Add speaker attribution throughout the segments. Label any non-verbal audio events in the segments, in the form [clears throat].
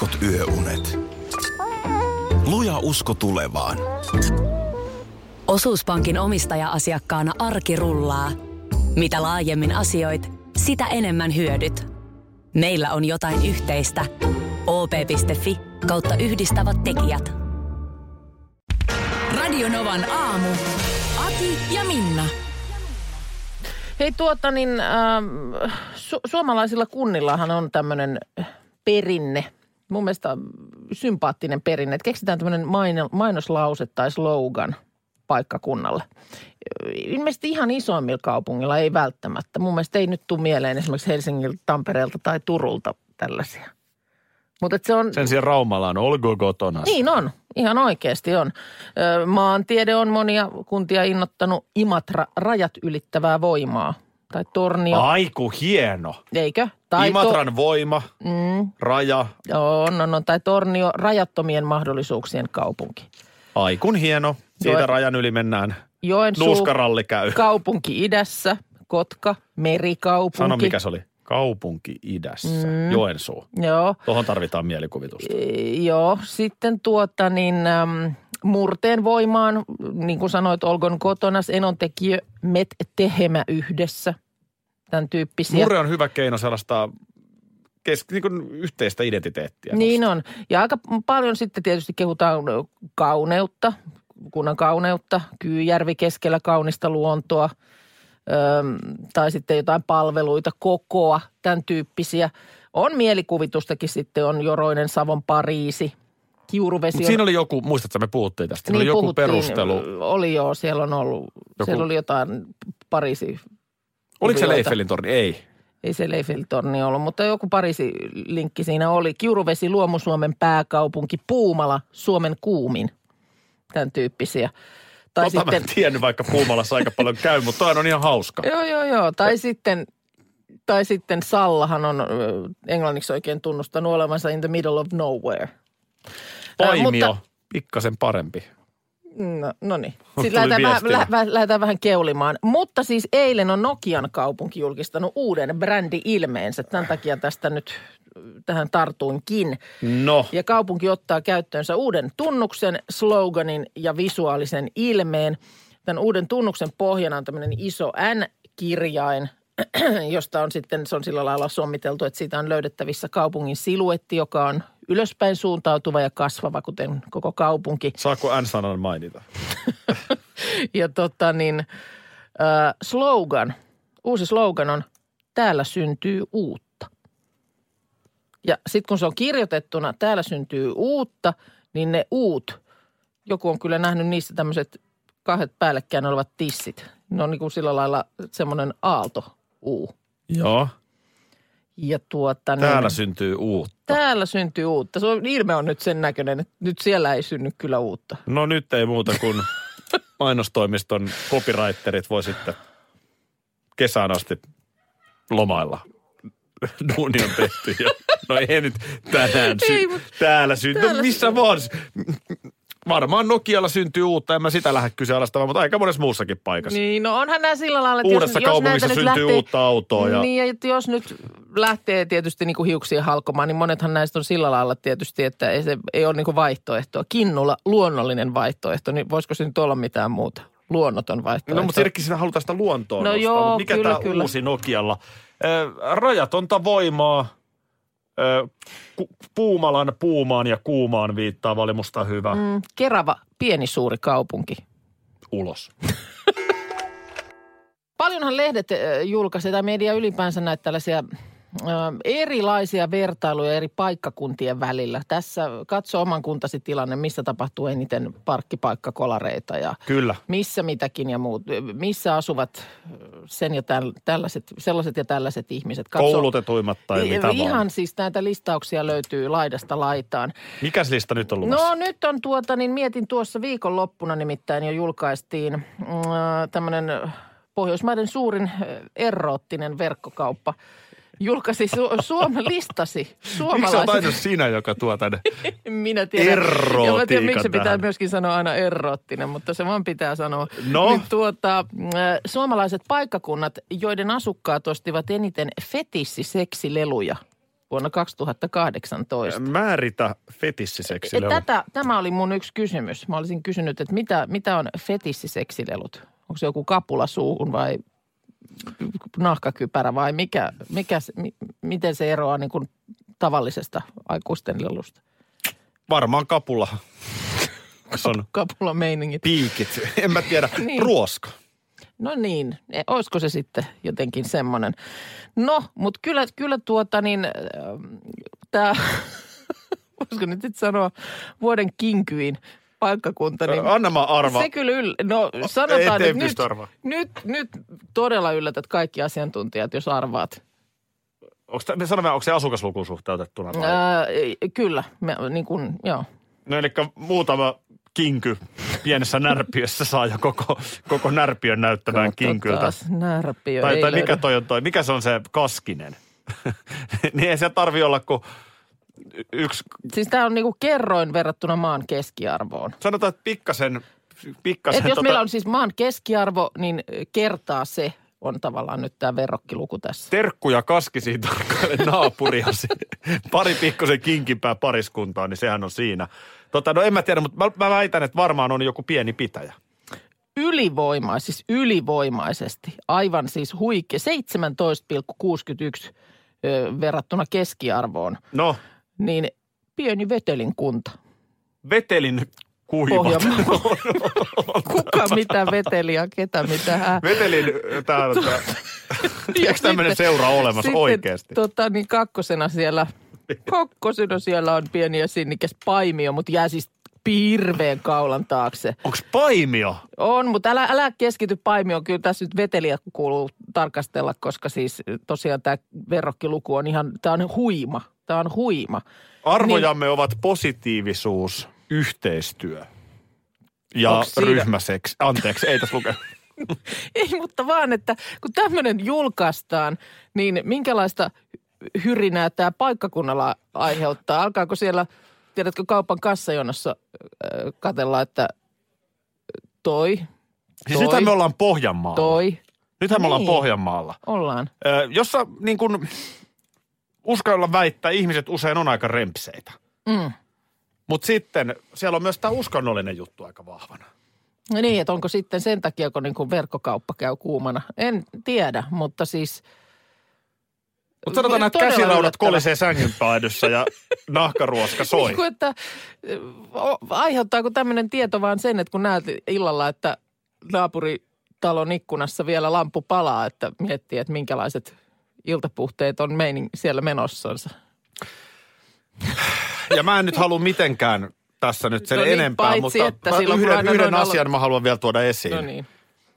Speaker 1: heikot yöunet. Luja usko tulevaan.
Speaker 2: Osuuspankin omistaja-asiakkaana arki rullaa. Mitä laajemmin asioit, sitä enemmän hyödyt. Meillä on jotain yhteistä. op.fi kautta yhdistävät tekijät.
Speaker 3: Radionovan aamu. Ati ja Minna.
Speaker 4: Hei tuota niin, äh, su- suomalaisilla kunnillahan on tämmöinen perinne, mun mielestä sympaattinen perinne, että keksitään tämmöinen maino- mainoslause tai slogan paikkakunnalle. Ilmeisesti ihan isoimmilla kaupungilla ei välttämättä. Mun mielestä ei nyt tule mieleen esimerkiksi Helsingiltä, Tampereelta tai Turulta tällaisia. Mutta se on...
Speaker 5: Sen sijaan Raumalla on Olgo kotona.
Speaker 4: Niin on, ihan oikeasti on. Maantiede on monia kuntia innottanut Imatra rajat ylittävää voimaa. Tai Tornio,
Speaker 5: Aiku hieno.
Speaker 4: eikö? Tai
Speaker 5: Imatran voima,
Speaker 4: mm,
Speaker 5: raja,
Speaker 4: on, on, on, tai Tornio rajattomien mahdollisuuksien kaupunki.
Speaker 5: aikun hieno. Siitä
Speaker 4: Joo.
Speaker 5: rajan yli mennään.
Speaker 4: Joensuu,
Speaker 5: Nuuskaralli käy.
Speaker 4: kaupunki idässä, Kotka, merikaupunki.
Speaker 5: Sano mikä se oli. Kaupunki idässä. Mm. Joensuu.
Speaker 4: Joo,
Speaker 5: Tuohon tarvitaan mielikuvitusta.
Speaker 4: e, joo. Sitten tuota niin... Äm, Murteen voimaan, niin kuin sanoit, Olgon kotonas, enontekijö, met tehemä yhdessä. Tämän tyyppisiä.
Speaker 5: Murre on hyvä keino sellaista kes, niin kuin yhteistä identiteettiä.
Speaker 4: Niin on. Ja aika paljon sitten tietysti kehutaan kauneutta, kunnan kauneutta, Kyyjärvi keskellä kaunista luontoa, öm, tai sitten jotain palveluita, kokoa, tämän tyyppisiä. On mielikuvitustakin sitten, on Joroinen, Savon, Pariisi, Kiuruvesi. On-
Speaker 5: siinä oli joku, muistatko me puhuttiin tästä, siinä oli joku
Speaker 4: Niin puhuttiin,
Speaker 5: perustelu.
Speaker 4: Oli joo, siellä on ollut,
Speaker 5: Joku-
Speaker 4: siellä oli jotain Pariisi
Speaker 5: Oliko se. Leiffelin torni? Ei.
Speaker 4: ei se Leiffeltorni ollut, mutta joku Pariisi-linkki siinä oli. Kiuruvesi, Luomu-Suomen pääkaupunki, Puumala, Suomen kuumin. Tämän tyyppisiä. Tai
Speaker 5: Tota
Speaker 4: sitten,
Speaker 5: mä en tiennyt, vaikka Puumalassa aika paljon käy, mutta toi on ihan hauska.
Speaker 4: joo, joo, joo. Tai sitten, tai sitten Sallahan on englanniksi oikein tunnustanut olevansa in the middle of nowhere.
Speaker 5: Paimio,
Speaker 4: mutta-
Speaker 5: pikkasen parempi.
Speaker 4: No, no niin. [laughs] Sitten lähdetään vähän, lä, lähdetään vähän keulimaan. Mutta siis eilen on Nokian kaupunki julkistanut uuden brändi-ilmeensä. Tämän takia tästä nyt äh, tähän tartuinkin.
Speaker 5: No,
Speaker 4: Ja kaupunki ottaa käyttöönsä uuden tunnuksen, sloganin ja visuaalisen ilmeen. Tämän uuden tunnuksen pohjana on tämmöinen iso N-kirjain, [clears throat] josta on sitten, se on sillä lailla sommiteltu, että siitä on löydettävissä kaupungin siluetti, joka on ylöspäin suuntautuva ja kasvava, kuten koko kaupunki.
Speaker 5: saako N-sanan mainita? [laughs]
Speaker 4: Ja tota niin, äh, slogan, uusi slogan on täällä syntyy uutta. Ja sitten kun se on kirjoitettuna täällä syntyy uutta, niin ne uut, joku on kyllä nähnyt niissä tämmöiset kahdet päällekkäin olevat tissit. Ne on niin kuin sillä lailla semmoinen aalto uu.
Speaker 5: Joo.
Speaker 4: Ja tuota niin,
Speaker 5: Täällä syntyy uutta.
Speaker 4: täällä syntyy uutta. Se on, ilme on nyt sen näköinen, että nyt siellä ei synny kyllä uutta.
Speaker 5: No nyt ei muuta kuin [laughs] mainostoimiston copywriterit voi sitten kesään asti lomailla. Duuni on tehty ja [laughs] no ei nyt tänään sy-
Speaker 4: Ei,
Speaker 5: täällä syntyy.
Speaker 4: täällä
Speaker 5: Missä vaan? Varmaan Nokialla syntyy uutta, en mä sitä lähde kyseenalaistamaan, mutta aika monessa muussakin paikassa.
Speaker 4: Niin, no onhan nämä sillä lailla, että
Speaker 5: Uudessa
Speaker 4: jos, jos
Speaker 5: kaupungissa
Speaker 4: näitä nyt
Speaker 5: syntyy uutta autoa ja-
Speaker 4: Niin, että jos nyt lähtee tietysti niin kuin hiuksia halkomaan, niin monethan näistä on sillä lailla tietysti, että ei, se, ei ole niin kuin vaihtoehtoa. Kinnulla luonnollinen vaihtoehto, niin voisiko se nyt olla mitään muuta? Luonnoton vaihtoehto.
Speaker 5: No mutta siinäkin sinä halutaan sitä luontoa
Speaker 4: No
Speaker 5: nostaa.
Speaker 4: joo,
Speaker 5: mikä
Speaker 4: kyllä,
Speaker 5: tämä
Speaker 4: kyllä.
Speaker 5: uusi Nokialla? Ö, rajatonta voimaa. Puumalan puumaan ja kuumaan viittaava oli musta hyvä. Mm.
Speaker 4: Kerava, pieni suuri kaupunki.
Speaker 5: Ulos. [laughs]
Speaker 4: Paljonhan lehdet julkaisee, tai media ylipäänsä näitä tällaisia erilaisia vertailuja eri paikkakuntien välillä. Tässä katso oman kuntasi tilanne, missä tapahtuu eniten parkkipaikkakolareita ja
Speaker 5: Kyllä.
Speaker 4: missä mitäkin ja muut. Missä asuvat sen ja täl, tällaiset, sellaiset ja tällaiset ihmiset.
Speaker 5: Koulutetuimmat tai
Speaker 4: I-
Speaker 5: mitä
Speaker 4: Ihan
Speaker 5: vaan.
Speaker 4: siis näitä listauksia löytyy laidasta laitaan.
Speaker 5: Mikäs lista nyt on luvassa?
Speaker 4: No nyt on tuota, niin mietin tuossa viikonloppuna nimittäin jo julkaistiin äh, tämmöinen Pohjoismaiden suurin eroottinen verkkokauppa. Julkaisi Su- Suomen listasi
Speaker 5: Miksi
Speaker 4: suomalaiset.
Speaker 5: aina sinä, joka tuo tänne? [laughs]
Speaker 4: Minä tiedän. Mä tiedän, miksi se pitää myöskin sanoa aina eroottinen, mutta se vaan pitää sanoa.
Speaker 5: No?
Speaker 4: Niin tuota, äh, suomalaiset paikkakunnat, joiden asukkaat ostivat eniten fetissiseksileluja. vuonna 2018.
Speaker 5: Määritä fetissiseksilelut.
Speaker 4: Tätä, tämä oli mun yksi kysymys. Mä olisin kysynyt, että mitä, mitä on fetissiseksilelut? Onko se joku kapula suuhun vai nahkakypärä vai mikä, mikä miten se eroaa niin kuin tavallisesta aikuisten lelusta?
Speaker 5: Varmaan kapula. On
Speaker 4: Kapula meiningit.
Speaker 5: piikit. En mä tiedä. [laughs]
Speaker 4: Niin.
Speaker 5: Ruoska.
Speaker 4: No niin, e, olisiko se sitten jotenkin semmoinen. No, mutta kyllä, kyllä tuota niin, tämä, [laughs] voisiko nyt sitten sanoa vuoden kinkyin paikkakunta, niin
Speaker 5: Anna mä arva.
Speaker 4: se kyllä yl... No sanotaan, että nyt, nyt, nyt todella yllätät kaikki asiantuntijat, jos arvaat.
Speaker 5: Onko, me sanomme, onko se asukaslukuun suhteutettuna? Vai?
Speaker 4: Ää, kyllä, me, niin kuin, joo.
Speaker 5: No eli muutama kinky pienessä närpiössä saa jo koko, koko närpiön näyttämään kinkyltä.
Speaker 4: Taas närpiö
Speaker 5: Tai, tai mikä toi on toi, mikä se on se kaskinen? [laughs] niin ei se tarvi olla kuin yksi,
Speaker 4: Siis tämä on niinku kerroin verrattuna maan keskiarvoon.
Speaker 5: sanotaan, että pikkasen, pikkasen
Speaker 4: Et jos
Speaker 5: tota,
Speaker 4: meillä on siis maan keskiarvo, niin kertaa se on tavallaan nyt tämä verrokkiluku tässä.
Speaker 5: terkkuja kaskisiin tarkkaile naapuriasi. Pari pikkusen kinkimpää pariskuntaa, niin sehän on siinä. Tota, no en mä tiedä, mutta mä, mä väitän, että varmaan on joku pieni pitäjä.
Speaker 4: Ylivoima, siis ylivoimaisesti, aivan siis huikea, 17,61 ö, verrattuna keskiarvoon,
Speaker 5: No,
Speaker 4: niin pieni vetelin kunta.
Speaker 5: vetelin kuivat. [laughs]
Speaker 4: Kuka mitä veteliä, ketä mitä hää.
Speaker 5: vetelin täällä. Eikö [laughs] tämmöinen seura olemassa
Speaker 4: sitten,
Speaker 5: oikeasti?
Speaker 4: Tota, niin kakkosena siellä, [laughs] kakkosena siellä on pieni ja sinnikäs paimio, mutta jää siis hirveän kaulan taakse.
Speaker 5: Onko paimio?
Speaker 4: On, mutta älä, älä keskity paimioon. Kyllä tässä nyt veteliä kuuluu tarkastella, koska siis tosiaan tämä verrokkiluku on ihan, tämä on huima. Tämä on huima.
Speaker 5: Arvojamme ovat positiivisuus, yhteistyö ja ryhmäseksi. Anteeksi, ei tässä lukea. [laughs]
Speaker 4: Ei, mutta vaan, että kun tämmöinen julkaistaan, niin minkälaista hyrinää tämä paikkakunnalla aiheuttaa? Alkaako siellä, tiedätkö, kaupan kassajonossa äh, katella, että toi,
Speaker 5: Siis
Speaker 4: Toi.
Speaker 5: nythän me ollaan Pohjanmaalla.
Speaker 4: toi,
Speaker 5: Nythän me ollaan
Speaker 4: Niin.
Speaker 5: Pohjanmaalla.
Speaker 4: ollaan.
Speaker 5: Ö, jossa niin kuin uskalla väittää, ihmiset usein on aika rempseitä.
Speaker 4: Mm.
Speaker 5: Mutta sitten siellä on myös tämä uskonnollinen juttu aika vahvana.
Speaker 4: No niin, että onko sitten sen takia, kun niin kuin verkkokauppa käy kuumana? En tiedä, mutta siis
Speaker 5: Mutta sanotaan, että
Speaker 4: Todella
Speaker 5: käsiraudat kolisee sängyn päädyssä ja [laughs] nahkaruoska soi.
Speaker 4: Niin kuin, että aiheuttaako tämmöinen tieto vaan sen, että kun näet illalla, että naapuritalon ikkunassa vielä lampu palaa, että miettii, että minkälaiset iltapuhteet on meining siellä menossansa.
Speaker 5: Ja mä en nyt halua mitenkään tässä nyt sen
Speaker 4: No niin,
Speaker 5: enempää,
Speaker 4: paitsi
Speaker 5: mutta
Speaker 4: että
Speaker 5: yhden, yhden asian mä haluan vielä tuoda esiin.
Speaker 4: No niin.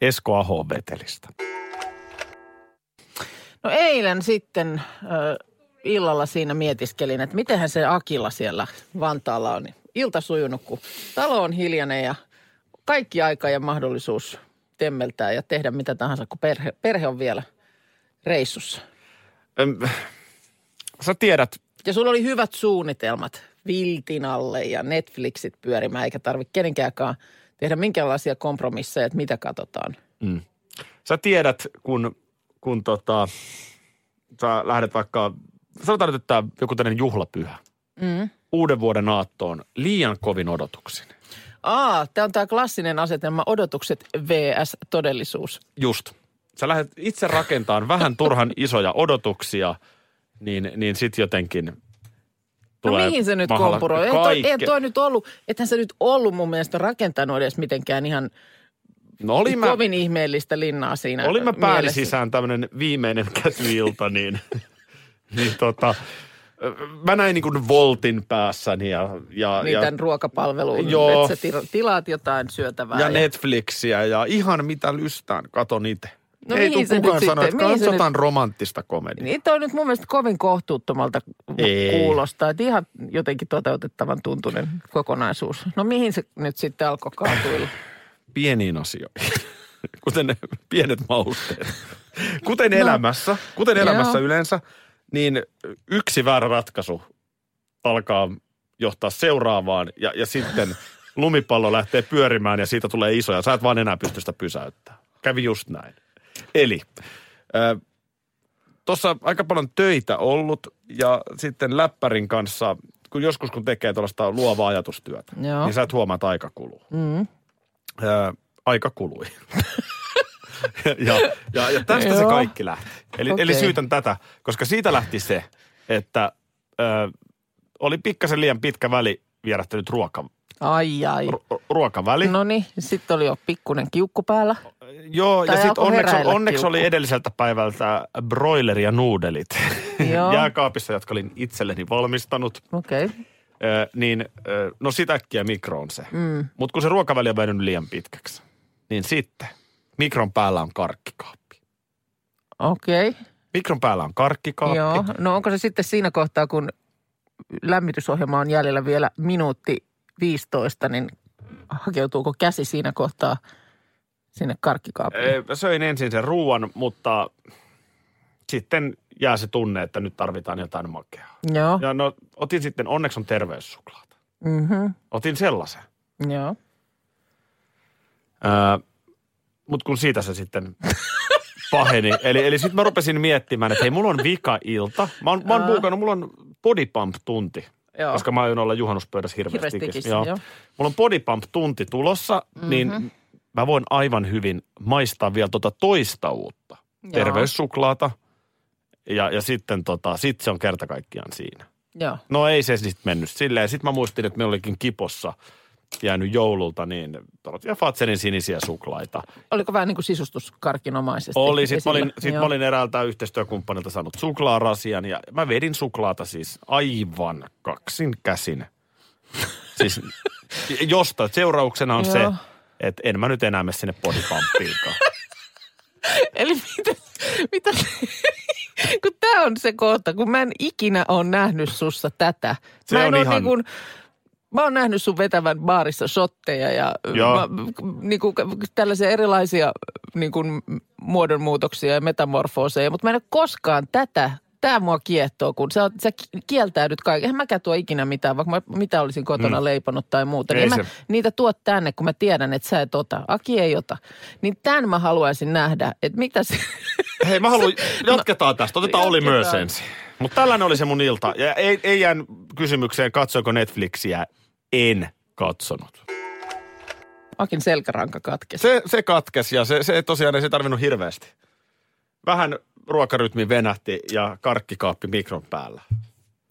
Speaker 5: Esko Aho vetelistä.
Speaker 4: No eilen sitten ö, illalla siinä mietiskelin, että mitenhän se Akilla siellä Vantaalla on. Ilta sujunut, kun talo on hiljainen ja kaikki aika ja mahdollisuus temmeltää ja tehdä mitä tahansa, kun perhe, perhe on vielä reissussa.
Speaker 5: Öm, Sä tiedät,
Speaker 4: Ja sulla oli hyvät suunnitelmat viltin alle ja Netflixit pyörimään, eikä tarvitse kenenkäänkään tehdä minkäänlaisia kompromisseja, että mitä katsotaan.
Speaker 5: sä tiedät, kun, kun tota, sä lähdet vaikka, sanotaan nyt, että joku tämmöinen juhlapyhä.
Speaker 4: Mm.
Speaker 5: Uuden vuoden aattoon liian kovin odotuksin.
Speaker 4: Aa, tämä on tämä klassinen asetelma odotukset vs. todellisuus.
Speaker 5: Just. Sä lähdet itse rakentamaan vähän turhan isoja odotuksia, niin, niin sit jotenkin
Speaker 4: No
Speaker 5: tulee
Speaker 4: mihin se nyt
Speaker 5: mahalla
Speaker 4: kompuroi? Ei toi, ei toi nyt ollut, ethän se nyt ollut mun mielestä rakentanut edes mitenkään ihan
Speaker 5: No oli mä,
Speaker 4: kovin ihmeellistä linnaa siinä
Speaker 5: Olin mä
Speaker 4: mielessä.
Speaker 5: sisään tämmöinen viimeinen käsyilta, niin, [laughs] niin tota, mä näin niin kuin voltin päässäni ja, ja,
Speaker 4: Niin
Speaker 5: ja,
Speaker 4: tämän ruokapalveluun,
Speaker 5: Joo.
Speaker 4: että sä tila- tilaat jotain syötävää.
Speaker 5: ja Netflixiä ja ihan mitä lystään, katon itse.
Speaker 4: No
Speaker 5: Ei tule kukaan sanoa, että katsotaan romanttista komediaa.
Speaker 4: Niin toi nyt mun mielestä kovin kohtuuttomalta
Speaker 5: Ei.
Speaker 4: kuulostaa. Että ihan jotenkin toteutettavan tuntunen kokonaisuus. No mihin se nyt sitten alkoi kaatuilla?
Speaker 5: Pieniin asioihin, [laughs] kuten ne pienet mausteet. Kuten elämässä, kuten elämässä
Speaker 4: No. Joo.
Speaker 5: yleensä, niin yksi väärä ratkaisu alkaa johtaa seuraavaan ja, ja sitten lumipallo lähtee pyörimään ja siitä tulee iso ja sä et vaan enää pysty sitä pysäyttämään. Kävi just näin. Eli äh, tuossa aika paljon töitä ollut ja sitten läppärin kanssa, kun joskus kun tekee tuollaista luovaa ajatustyötä,
Speaker 4: Joo.
Speaker 5: niin sä et huomaa, että aika kuluu.
Speaker 4: Mm.
Speaker 5: Ää, aika kului. [laughs] ja, ja, ja tästä se kaikki lähti. Eli,
Speaker 4: Okei.
Speaker 5: eli syytän tätä, koska siitä lähti se, että ö, oli pikkasen liian pitkä väli vierähtänyt ruoka,
Speaker 4: Ai ai.
Speaker 5: ru, ruokaväli.
Speaker 4: No niin, sitten oli jo pikkunen kiukku päällä.
Speaker 5: Joo,
Speaker 4: Tai
Speaker 5: ja sitten onneksi, onneksi oli edelliseltä päivältä broileri ja nuudelit
Speaker 4: Joo. [laughs]
Speaker 5: jääkaapissa, jotka olin itselleni valmistanut.
Speaker 4: Okei. Okay.
Speaker 5: Niin, no sitä äkkiä mikroon se. Mm. Mutta kun se ruokaväli on mennyt liian pitkäksi, niin sitten mikron päällä on karkkikaappi.
Speaker 4: Okei. Okay.
Speaker 5: Mikron päällä on karkkikaappi.
Speaker 4: Joo. No onko se sitten siinä kohtaa, kun lämmitysohjelma on jäljellä vielä minuutti 15, niin hakeutuuko käsi siinä kohtaa sinne karkkikaappiin?
Speaker 5: Söin ensin sen ruoan, mutta sitten jää se tunne, että nyt tarvitaan jotain makeaa.
Speaker 4: Joo.
Speaker 5: Ja no, otin sitten, onneksi on terveyssuklaata.
Speaker 4: Mhm.
Speaker 5: Otin sellaisen.
Speaker 4: Joo.
Speaker 5: Mutta kun siitä se sitten paheni. [laughs] Eli, eli sitten mä rupesin miettimään, että hei, mulla on vika-ilta. Mä oon, mä oon buukannut, mulla on body pump-tunti.
Speaker 4: Joo.
Speaker 5: Koska mä aion olla juhannuspöydässä hirveästi.
Speaker 4: Hirveästi
Speaker 5: Joo.
Speaker 4: joo.
Speaker 5: Mulla on body pump-tunti tulossa, mm-hmm. niin mä voin aivan hyvin maistaa vielä tota toista uutta.
Speaker 4: Joo.
Speaker 5: Terveyssuklaata. Ja, ja sitten tota, sit se on kerta kaikkiaan siinä.
Speaker 4: Joo.
Speaker 5: No ei se sitten mennyt silleen. Sitten mä muistin, että meillä olikin kipossa jäänyt joululta, niin ja Fatserin sinisiä suklaita.
Speaker 4: Oliko vähän niin kuin sisustuskarkinomaisesti?
Speaker 5: Oli, sit mä olin, sit mä olin eräältä yhteistyökumppanilta saanut suklaarasian ja mä vedin suklaata siis aivan kaksin käsin. siis [laughs] josta seurauksena on se,
Speaker 4: Joo.
Speaker 5: että en mä nyt enää mene sinne bodypumpiinkaan. [laughs]
Speaker 4: Eli mitä, mitä [laughs] kun tämä on se kohta, kun mä en ikinä ole nähnyt sussa tätä.
Speaker 5: Se
Speaker 4: mä en
Speaker 5: on ihan-
Speaker 4: niin kuin, mä oon nähnyt sun vetävän baarissa shotteja ja
Speaker 5: Joo.
Speaker 4: mä, niin kuin, tällaisia erilaisia niin kuin, muodonmuutoksia ja metamorfooseja, mutta mä en ole koskaan tätä, tämä mua kiehtoo, kun sä, sä kieltäydyt kaiken. Eihän mäkään tuo ikinä mitään, vaikka mä mitä olisin kotona mm. leiponut tai muuta.
Speaker 5: Ei
Speaker 4: Niin
Speaker 5: se-
Speaker 4: mä niitä tuot tänne, kun mä tiedän, että sä et ota. Aki ei ota. Niin tämän mä haluaisin nähdä, että mitä se... [laughs]
Speaker 5: Hei, mä haluan, [laughs] jatketaan tästä. Otetaan Oli myös ensin. Mutta tällainen oli se mun ilta. Ja ei, ei jään kysymykseen, katsoiko Netflixiä. En katsonut.
Speaker 4: Akin selkäranka katkesi.
Speaker 5: Se, se katkesi ja se, se tosiaan ei se tarvinnut hirveästi. Vähän ruokarytmi venähti ja karkkikaappi mikron päällä.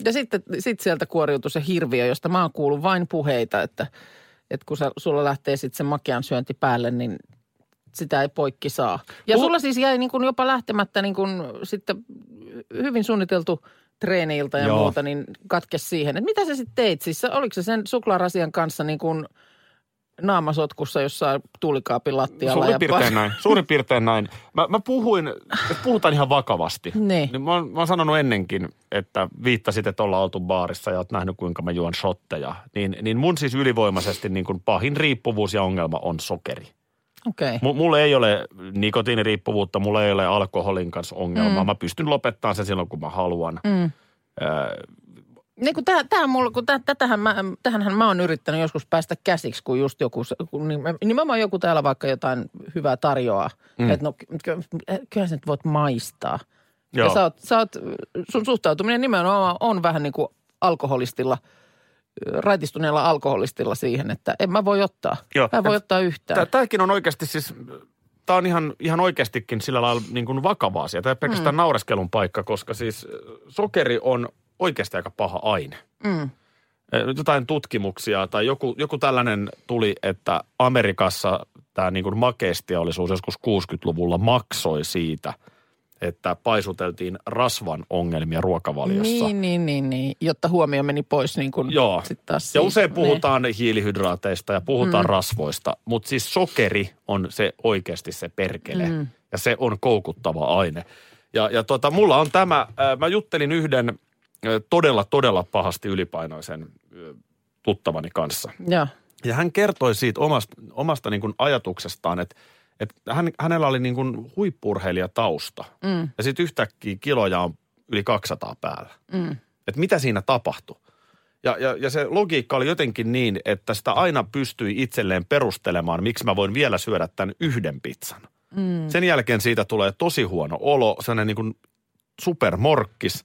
Speaker 4: Ja sitten sit sieltä kuoriutui se hirviö, josta mä oon kuullut vain puheita, että, että kun sä, sulla lähtee sitten se makean syönti päälle, niin sitä ei poikki saa. Ja
Speaker 5: Puhu-
Speaker 4: sulla siis jäi niin kuin jopa lähtemättä niin kuin sitten hyvin suunniteltu treeniilta ja
Speaker 5: Joo.
Speaker 4: muuta, niin katkes siihen. Että mitä sä sitten teit? Siis oliko se sen suklaarasian kanssa niin kuin naamasotkussa jossain tuulikaapin lattialla?
Speaker 5: Suurin piirtein näin. Suurin piirtein näin. Mä, mä puhuin, että puhutaan ihan vakavasti.
Speaker 4: Niin.
Speaker 5: Niin mä, oon, mä oon sanonut ennenkin, että viittasit, että ollaan oltu baarissa ja oot nähnyt, kuinka mä juon shotteja. Niin, niin mun siis ylivoimaisesti niin kuin pahin riippuvuus ja ongelma on sokeri.
Speaker 4: Okay.
Speaker 5: M- mulla ei ole nikotiiniriippuvuutta, mulla ei ole alkoholin kanssa ongelmaa. Mm. Mä pystyn lopettamaan sen silloin, kun mä haluan.
Speaker 4: Mm.
Speaker 5: Öö,
Speaker 4: Niin kun tää, tää mulla, kun tää, tätähän mä, tähänhän mä oon yrittänyt joskus päästä käsiksi, kun just joku, kun niin- nimenomaan joku täällä vaikka jotain hyvää tarjoaa. Mm. Että no ky- ky- kyllä sä nyt voit maistaa.
Speaker 5: Joo.
Speaker 4: Ja sä oot, sä oot, sun suhtautuminen nimenomaan on vähän niin kuin alkoholistilla, raitistuneella alkoholistilla siihen, että en mä voi ottaa.
Speaker 5: Joo.
Speaker 4: Mä en voi ottaa yhtään.
Speaker 5: Tämäkin on oikeasti siis, tämä on ihan, ihan oikeastikin sillä lailla niin kuin vakava asia. Tämä ei pelkästään mm. naureskelun paikka, koska siis sokeri on oikeasti aika paha aine.
Speaker 4: Mm.
Speaker 5: Jotain tutkimuksia tai joku, joku tällainen tuli, että Amerikassa tämä niin makeisteollisuus joskus 60-luvulla maksoi siitä, että paisuteltiin rasvan ongelmia ruokavaliossa.
Speaker 4: Niin, niin, niin, niin, jotta huomio meni pois niin kuin
Speaker 5: Joo.
Speaker 4: sit taas
Speaker 5: Ja
Speaker 4: siitä.
Speaker 5: usein puhutaan hiilihydraateista ja puhutaan mm. rasvoista, mutta siis sokeri on se oikeasti se perkele. Mm. Ja se on koukuttava aine. Ja, ja tota, mulla on tämä, mä juttelin yhden todella, todella pahasti ylipainoisen tuttavani kanssa.
Speaker 4: Joo.
Speaker 5: Ja hän kertoi siitä omasta, omasta niin kuin ajatuksestaan, että, että hän, hänellä oli niin kuin huippurheilijatausta.
Speaker 4: Mm.
Speaker 5: Ja sitten yhtäkkiä kiloja on yli 200 päällä.
Speaker 4: Mm.
Speaker 5: Että mitä siinä tapahtui. Ja, ja, ja se logiikka oli jotenkin niin, että sitä aina pystyi itselleen perustelemaan, miksi mä voin vielä syödä tämän yhden pizzan. Mm. Sen jälkeen siitä tulee tosi huono olo, sellainen niin kuin supermorkkis,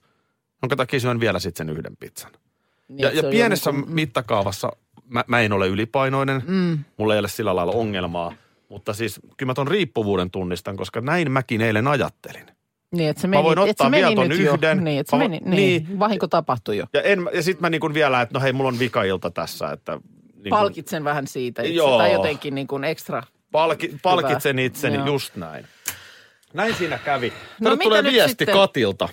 Speaker 5: jonka takia syön vielä sitten sen yhden pizzan.
Speaker 4: Niin,
Speaker 5: Ja, ja pienessä
Speaker 4: jo niinku-
Speaker 5: mittakaavassa mä, mä en ole ylipainoinen, mm. mulla ei ole sillä lailla ongelmaa, mutta siis kyllä mä ton riippuvuuden tunnistan, koska näin mäkin eilen ajattelin.
Speaker 4: Niin, että se
Speaker 5: Mä
Speaker 4: meni,
Speaker 5: voin
Speaker 4: että
Speaker 5: ottaa vielä ton yhden.
Speaker 4: Jo. Niin, että se
Speaker 5: Mä voin-
Speaker 4: meni, niin,
Speaker 5: niin.
Speaker 4: vahinko tapahtui jo.
Speaker 5: Ja, en, ja sitten mä niin kuin vielä, että no hei, mulla on vikailta tässä, että... Niin
Speaker 4: Palkitsen vähän siitä itse,
Speaker 5: Joo.
Speaker 4: tai jotenkin niin kuin ekstra.
Speaker 5: palki, palkitsen itseni
Speaker 4: Joo.
Speaker 5: just näin. Näin siinä kävi.
Speaker 4: No
Speaker 5: No,
Speaker 4: mitä
Speaker 5: tulee viesti
Speaker 4: sitten?
Speaker 5: Katilta,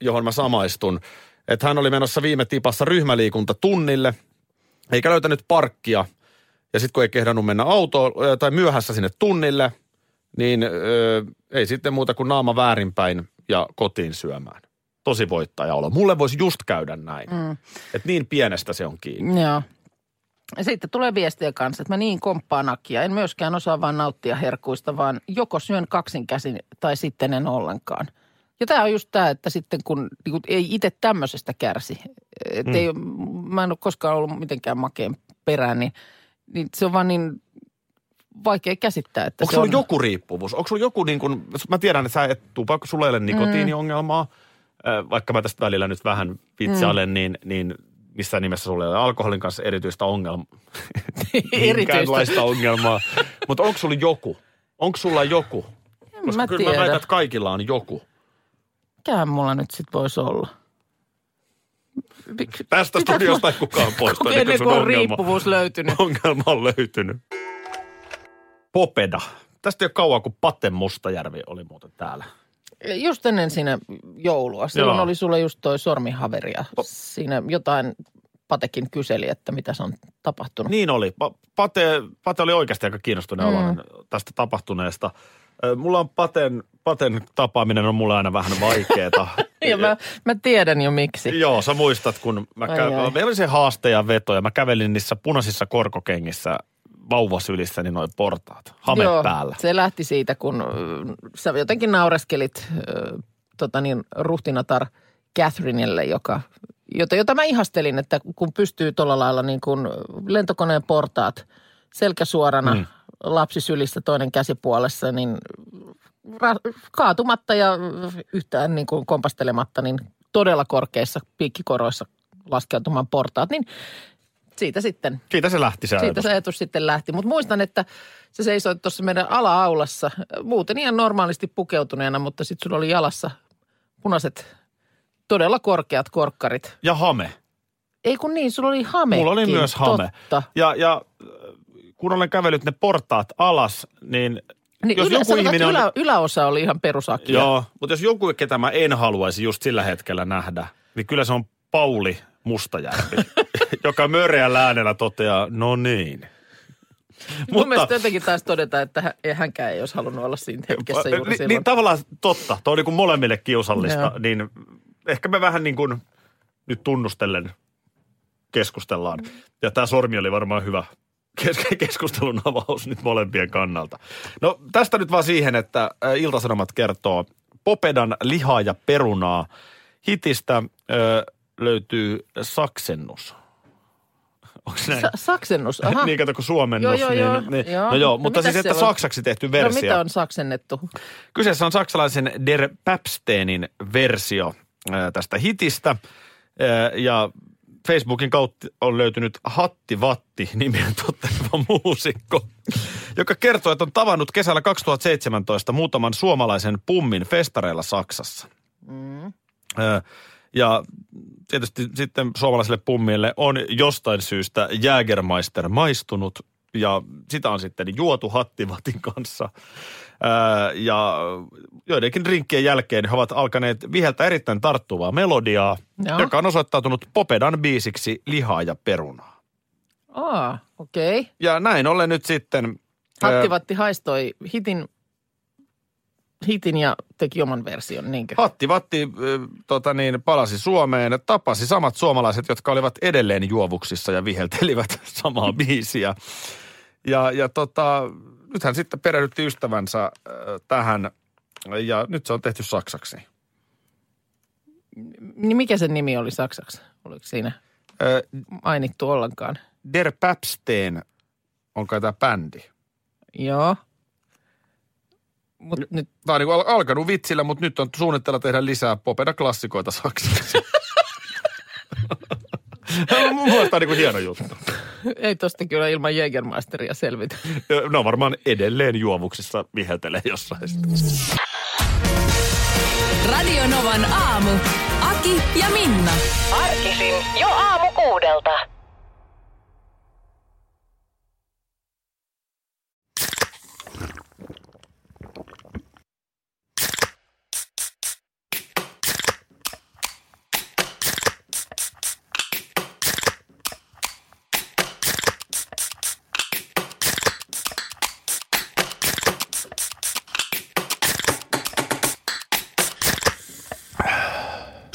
Speaker 5: johon mä samaistun, että hän oli menossa viime tipassa ryhmäliikunta tunnille, eikä löytänyt parkkia. Ja sitten kun ei kehdannut mennä autoon tai myöhässä sinne tunnille, niin ö, ei sitten muuta kuin naama väärinpäin ja kotiin syömään. Tosi voittaja olo. Mulle voisi just käydä näin. Mm. Että niin pienestä se on kiinni.
Speaker 4: Joo. Ja sitten tulee viestiä kanssa, että mä niin komppaan nakia. En myöskään osaa vaan nauttia herkuista, vaan joko syön kaksin käsin tai sitten en ollenkaan. Ja tämä on just tämä, että sitten kun niin kun ei itse tämmöisestä kärsi, että mm. ei, mä en ole koskaan ollut mitenkään makeen perään, niin, niin se on vaan niin vaikea käsittää, että
Speaker 5: Onko
Speaker 4: se
Speaker 5: sulla
Speaker 4: on...
Speaker 5: joku riippuvuus? Onko sulla joku niin kuin, mä tiedän, että sä et tupakka, sulla ei ole nikotiiniongelmaa, mm. vaikka mä tästä välillä nyt vähän vitsailen, mm. niin, niin missään nimessä sulla ei ole alkoholin kanssa erityistä [laughs] ongelmaa.
Speaker 4: Erityistä.
Speaker 5: Ongelmaa. Mutta onko sulla joku? Onko sulla joku? Koska
Speaker 4: mä
Speaker 5: kyllä
Speaker 4: tiedä.
Speaker 5: mä väitän, että kaikilla on joku.
Speaker 4: Mikähän mulla nyt sitten voisi olla? Mik-
Speaker 5: Tästä
Speaker 4: Pitääkö
Speaker 5: studiosta ei kukaan poistu
Speaker 4: Ennen
Speaker 5: ennen
Speaker 4: kuin on
Speaker 5: ongelma,
Speaker 4: riippuvuus löytynyt.
Speaker 5: ongelma on löytynyt. Popeda. Tästä ei ole kauan, kun Pate Mustajärvi oli muuten täällä.
Speaker 4: Just ennen siinä joulua. Silloin
Speaker 5: Joo.
Speaker 4: oli sulla just toi sormihaveri ja siinä jotain Patekin kyseli, että mitä se on tapahtunut.
Speaker 5: Niin oli. Pa- Pate, Pate oli oikeasti aika kiinnostunut mm. tästä tapahtuneesta. Mulla on Paten, Paten tapaaminen on mulle aina vähän vaikeeta. [laughs]
Speaker 4: Ja mä, mä tiedän jo miksi.
Speaker 5: Joo, sä muistat, kun mä
Speaker 4: Ai ai.
Speaker 5: meillä oli se haaste ja veto ja mä kävelin niissä punaisissa korkokengissä vauvasylissä, niin noin portaat, hame
Speaker 4: Joo,
Speaker 5: päällä.
Speaker 4: se lähti siitä, kun sä jotenkin naureskelit tota niin, ruhtinatar Catherineille, joka, jota, jota mä ihastelin, että kun pystyy tuolla lailla niin kuin lentokoneen portaat selkä suorana, mm. Lapsi sylissä toinen käsipuolessa, niin ra- kaatumatta ja yhtään niin kuin kompastelematta, niin todella korkeissa piikkikoroissa laskeutumaan portaat, niin siitä sitten
Speaker 5: Siitä se lähti se
Speaker 4: siitä
Speaker 5: ajatus.
Speaker 4: se ajatus sitten lähti. Mutta muistan, että se seisoi tuossa meidän ala-aulassa, muuten ihan normaalisti pukeutuneena, mutta sitten sulla oli jalassa punaiset, todella korkeat korkkarit.
Speaker 5: Ja hame.
Speaker 4: Ei kun niin, sulla oli hame.
Speaker 5: Mulla oli myös hame.
Speaker 4: Totta.
Speaker 5: Ja, ja kun olen kävellyt ne portaat alas, niin,
Speaker 4: Niin
Speaker 5: jos
Speaker 4: ylä,
Speaker 5: joku
Speaker 4: sanotaan,
Speaker 5: ihminen on...
Speaker 4: ylä, yläosa oli ihan perusakia.
Speaker 5: Joo, mutta jos joku, ketä mä en haluaisi just sillä hetkellä nähdä, niin kyllä se on Pauli Mustajärvi, [laughs] joka möreällä äänellä toteaa, no niin.
Speaker 4: Mun mielestä jotenkin taisi todeta, että hänkään ei olisi halunnut olla siinä hetkessä juuri
Speaker 5: niin,
Speaker 4: silloin.
Speaker 5: niin tavallaan totta, tuo on niin kuin molemmille kiusallista,
Speaker 4: Joo.
Speaker 5: niin ehkä me vähän niin kuin nyt tunnustellen keskustellaan. Ja tämä sormi oli varmaan hyvä keskustelun avaus nyt molempien kannalta. No tästä nyt vaan siihen, että äh, Iltasanomat kertoo Popedan lihaa ja perunaa hitistä ö, löytyy saksennus. Onko näin?
Speaker 4: Sa- saksennus, aha. [laughs]
Speaker 5: niin kato, kun suomennus.
Speaker 4: Joo, joo,
Speaker 5: niin,
Speaker 4: joo.
Speaker 5: niin,
Speaker 4: Joo.
Speaker 5: No joo,
Speaker 4: No
Speaker 5: mutta siis, että
Speaker 4: on?
Speaker 5: saksaksi tehty
Speaker 4: no
Speaker 5: versio.
Speaker 4: mitä on saksennettu?
Speaker 5: Kyseessä on saksalaisen Der Papsteinin versio ää, tästä hitistä. Ää, Ja Facebookin kautta on löytynyt Hatti Vatti nimien totteleva muusikko, joka kertoo, että on tavannut kesällä 2017 muutaman suomalaisen pummin festareilla Saksassa. Mm. Ja tietysti sitten suomalaisille pummille on jostain syystä Jägermeister maistunut ja sitä on sitten juotu Hattivatin kanssa. Ja joidenkin rinkkien jälkeen he ovat alkaneet viheltä erittäin tarttuvaa melodiaa,
Speaker 4: Joo.
Speaker 5: joka on osoittautunut Popedan biisiksi Lihaa ja perunaa.
Speaker 4: Aa, okei. Okay.
Speaker 5: Ja näin ollen nyt sitten...
Speaker 4: Hattivatti haistoi hitin, hitin ja teki oman version, niinkö?
Speaker 5: Hatti Vatti äh, tota niin, palasi Suomeen, tapasi samat suomalaiset, jotka olivat edelleen juovuksissa ja viheltelivät [laughs] samaa biisiä. Ja, ja tota, nyt hän sitten perehdytti ystävänsä äh, tähän ja nyt se on tehty saksaksi.
Speaker 4: Niin mikä sen nimi oli saksaksi? Oliko siinä
Speaker 5: Äh,
Speaker 4: mainittu ollenkaan?
Speaker 5: Der Papsteen on kai tämä bändi.
Speaker 4: Joo. Mut nyt
Speaker 5: Tämä on niin al- alkanut vitsillä, mutta nyt on suunnitteilla tehdä lisää popeda klassikoita saksaksi. [laughs] Mun mielestä tämä on niin hieno juttu. [laughs]
Speaker 4: ei tosta kyllä ilman Jägermeisteria selvitä. [laughs]
Speaker 5: Ne on varmaan edelleen juovuksissa viheltelee jossain. sitten.
Speaker 3: Radio Novan aamu. Aki ja Minna.
Speaker 2: Arkisin jo aamu kuudelta.